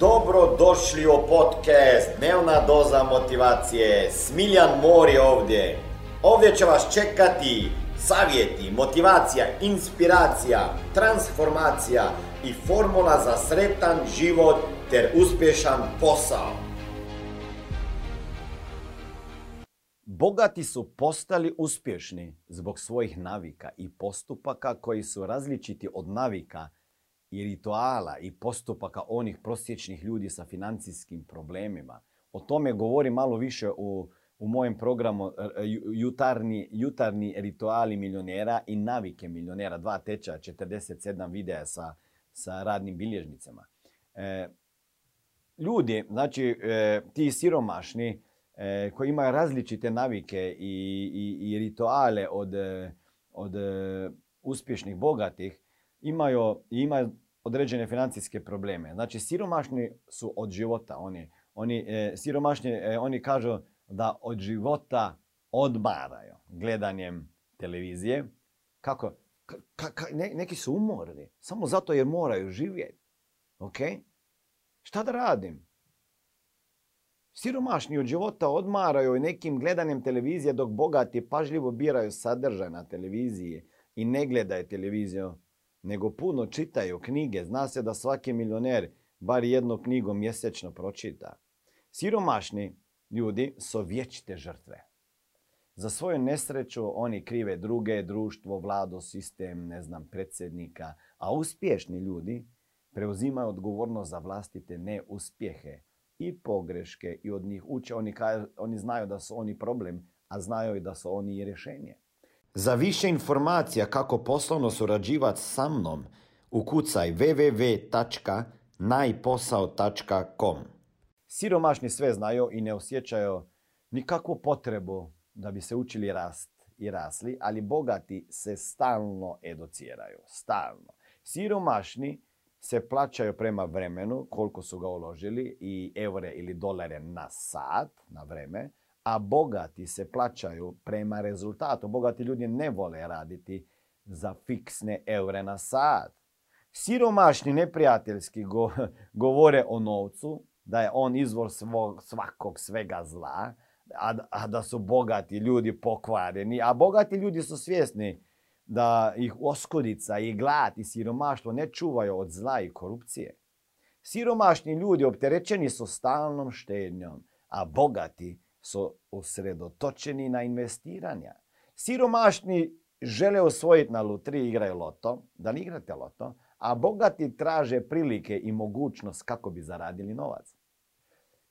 Dobro došli u podcast Dnevna doza motivacije. Smiljan Mori ovdje. Ovdje će vas čekati savjeti, motivacija, inspiracija, transformacija i formula za sretan život ter uspješan posao. Bogati su postali uspješni zbog svojih navika i postupaka koji su različiti od navika i rituala i postupaka onih prosječnih ljudi sa financijskim problemima. O tome govori malo više u, u mojem programu e, e, jutarnji, jutarnji rituali milionera i navike milionera. Dva tečaja, 47 videa sa, sa radnim bilježnicama. E, ljudi, znači ti siromašni koji imaju različite navike i, i, i rituale od, od uspješnih, bogatih, imaju, imaju određene financijske probleme. Znači, siromašni su od života. Oni, oni, e, siromašni, e, oni kažu da od života odmaraju gledanjem televizije. Kako? neki su umorni. Samo zato jer moraju živjeti. Ok? Šta da radim? Siromašni od života odmaraju nekim gledanjem televizije dok bogati pažljivo biraju sadržaj na televiziji i ne gledaju televiziju nego puno čitaju knjige. Zna se da svaki milioner bar jednu knjigu mjesečno pročita. Siromašni ljudi su vječite žrtve. Za svoju nesreću oni krive druge, društvo, vladu, sistem, ne znam, predsjednika. A uspješni ljudi preuzimaju odgovornost za vlastite neuspjehe i pogreške i od njih uče. Oni, oni znaju da su oni problem, a znaju i da su oni i rješenje. Za više informacija kako poslovno surađivati sa mnom, ukucaj www.najposao.com. Siromašni sve znaju i ne osjećaju nikakvu potrebu da bi se učili rast i rasli, ali bogati se stalno educiraju. Stalno. Siromašni se plaćaju prema vremenu koliko su ga uložili i eure ili dolare na sat, na vreme, a bogati se plaćaju prema rezultatu. Bogati ljudi ne vole raditi za fiksne eure na sat. Siromašni neprijateljski govore o novcu, da je on izvor svog, svakog svega zla, a, a da su bogati ljudi pokvareni. A bogati ljudi su svjesni da ih oskodica i glad i siromaštvo ne čuvaju od zla i korupcije. Siromašni ljudi opterećeni su stalnom štednjom, a bogati su usredotočeni na investiranja. Siromašni žele osvojiti na lutri, igraju loto, da ne igrate loto, a bogati traže prilike i mogućnost kako bi zaradili novac.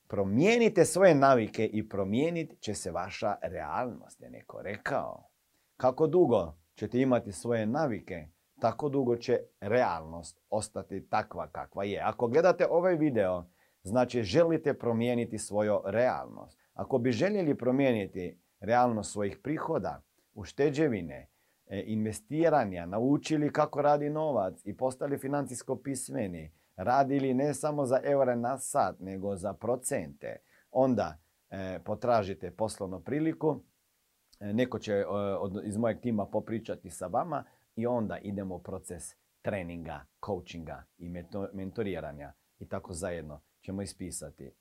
Promijenite svoje navike i promijenit će se vaša realnost, je neko rekao. Kako dugo ćete imati svoje navike, tako dugo će realnost ostati takva kakva je. Ako gledate ovaj video, znači želite promijeniti svoju realnost. Ako bi željeli promijeniti realnost svojih prihoda, ušteđevine, e, investiranja, naučili kako radi novac i postali financijsko pismeni, radili ne samo za eure na sat, nego za procente, onda e, potražite poslovnu priliku, e, neko će iz mojeg tima popričati sa vama i onda idemo u proces treninga, coachinga i mentoriranja i tako zajedno ćemo ispisati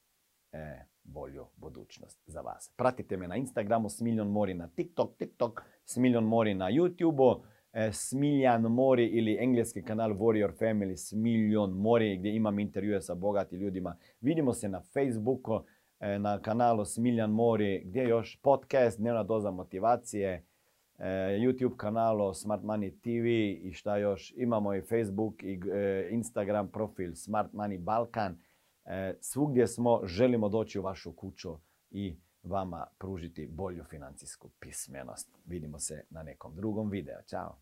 e, bolju budućnost za vas. Pratite me na Instagramu Smiljon Mori na TikTok, TikTok Smiljon Mori na YouTubeu, e, Smiljan Mori ili engleski kanal Warrior Family Smiljon Mori gdje imam intervjue sa bogati ljudima. Vidimo se na Facebooku, e, na kanalu Smiljan Mori, gdje još podcast, dnevna doza motivacije, e, YouTube kanalu Smart Money TV i šta još. Imamo i Facebook i e, Instagram profil Smart Money Balkan. E, svugdje smo, želimo doći u vašu kuću i vama pružiti bolju financijsku pismenost. Vidimo se na nekom drugom videu. Ćao!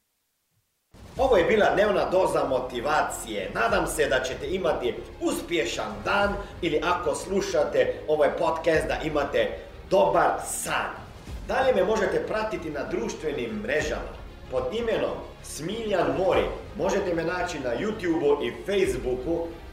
Ovo je bila dnevna doza motivacije. Nadam se da ćete imati uspješan dan ili ako slušate ovaj podcast da imate dobar san. Dalje me možete pratiti na društvenim mrežama pod imenom Smiljan Mori. Možete me naći na YouTubeu i Facebooku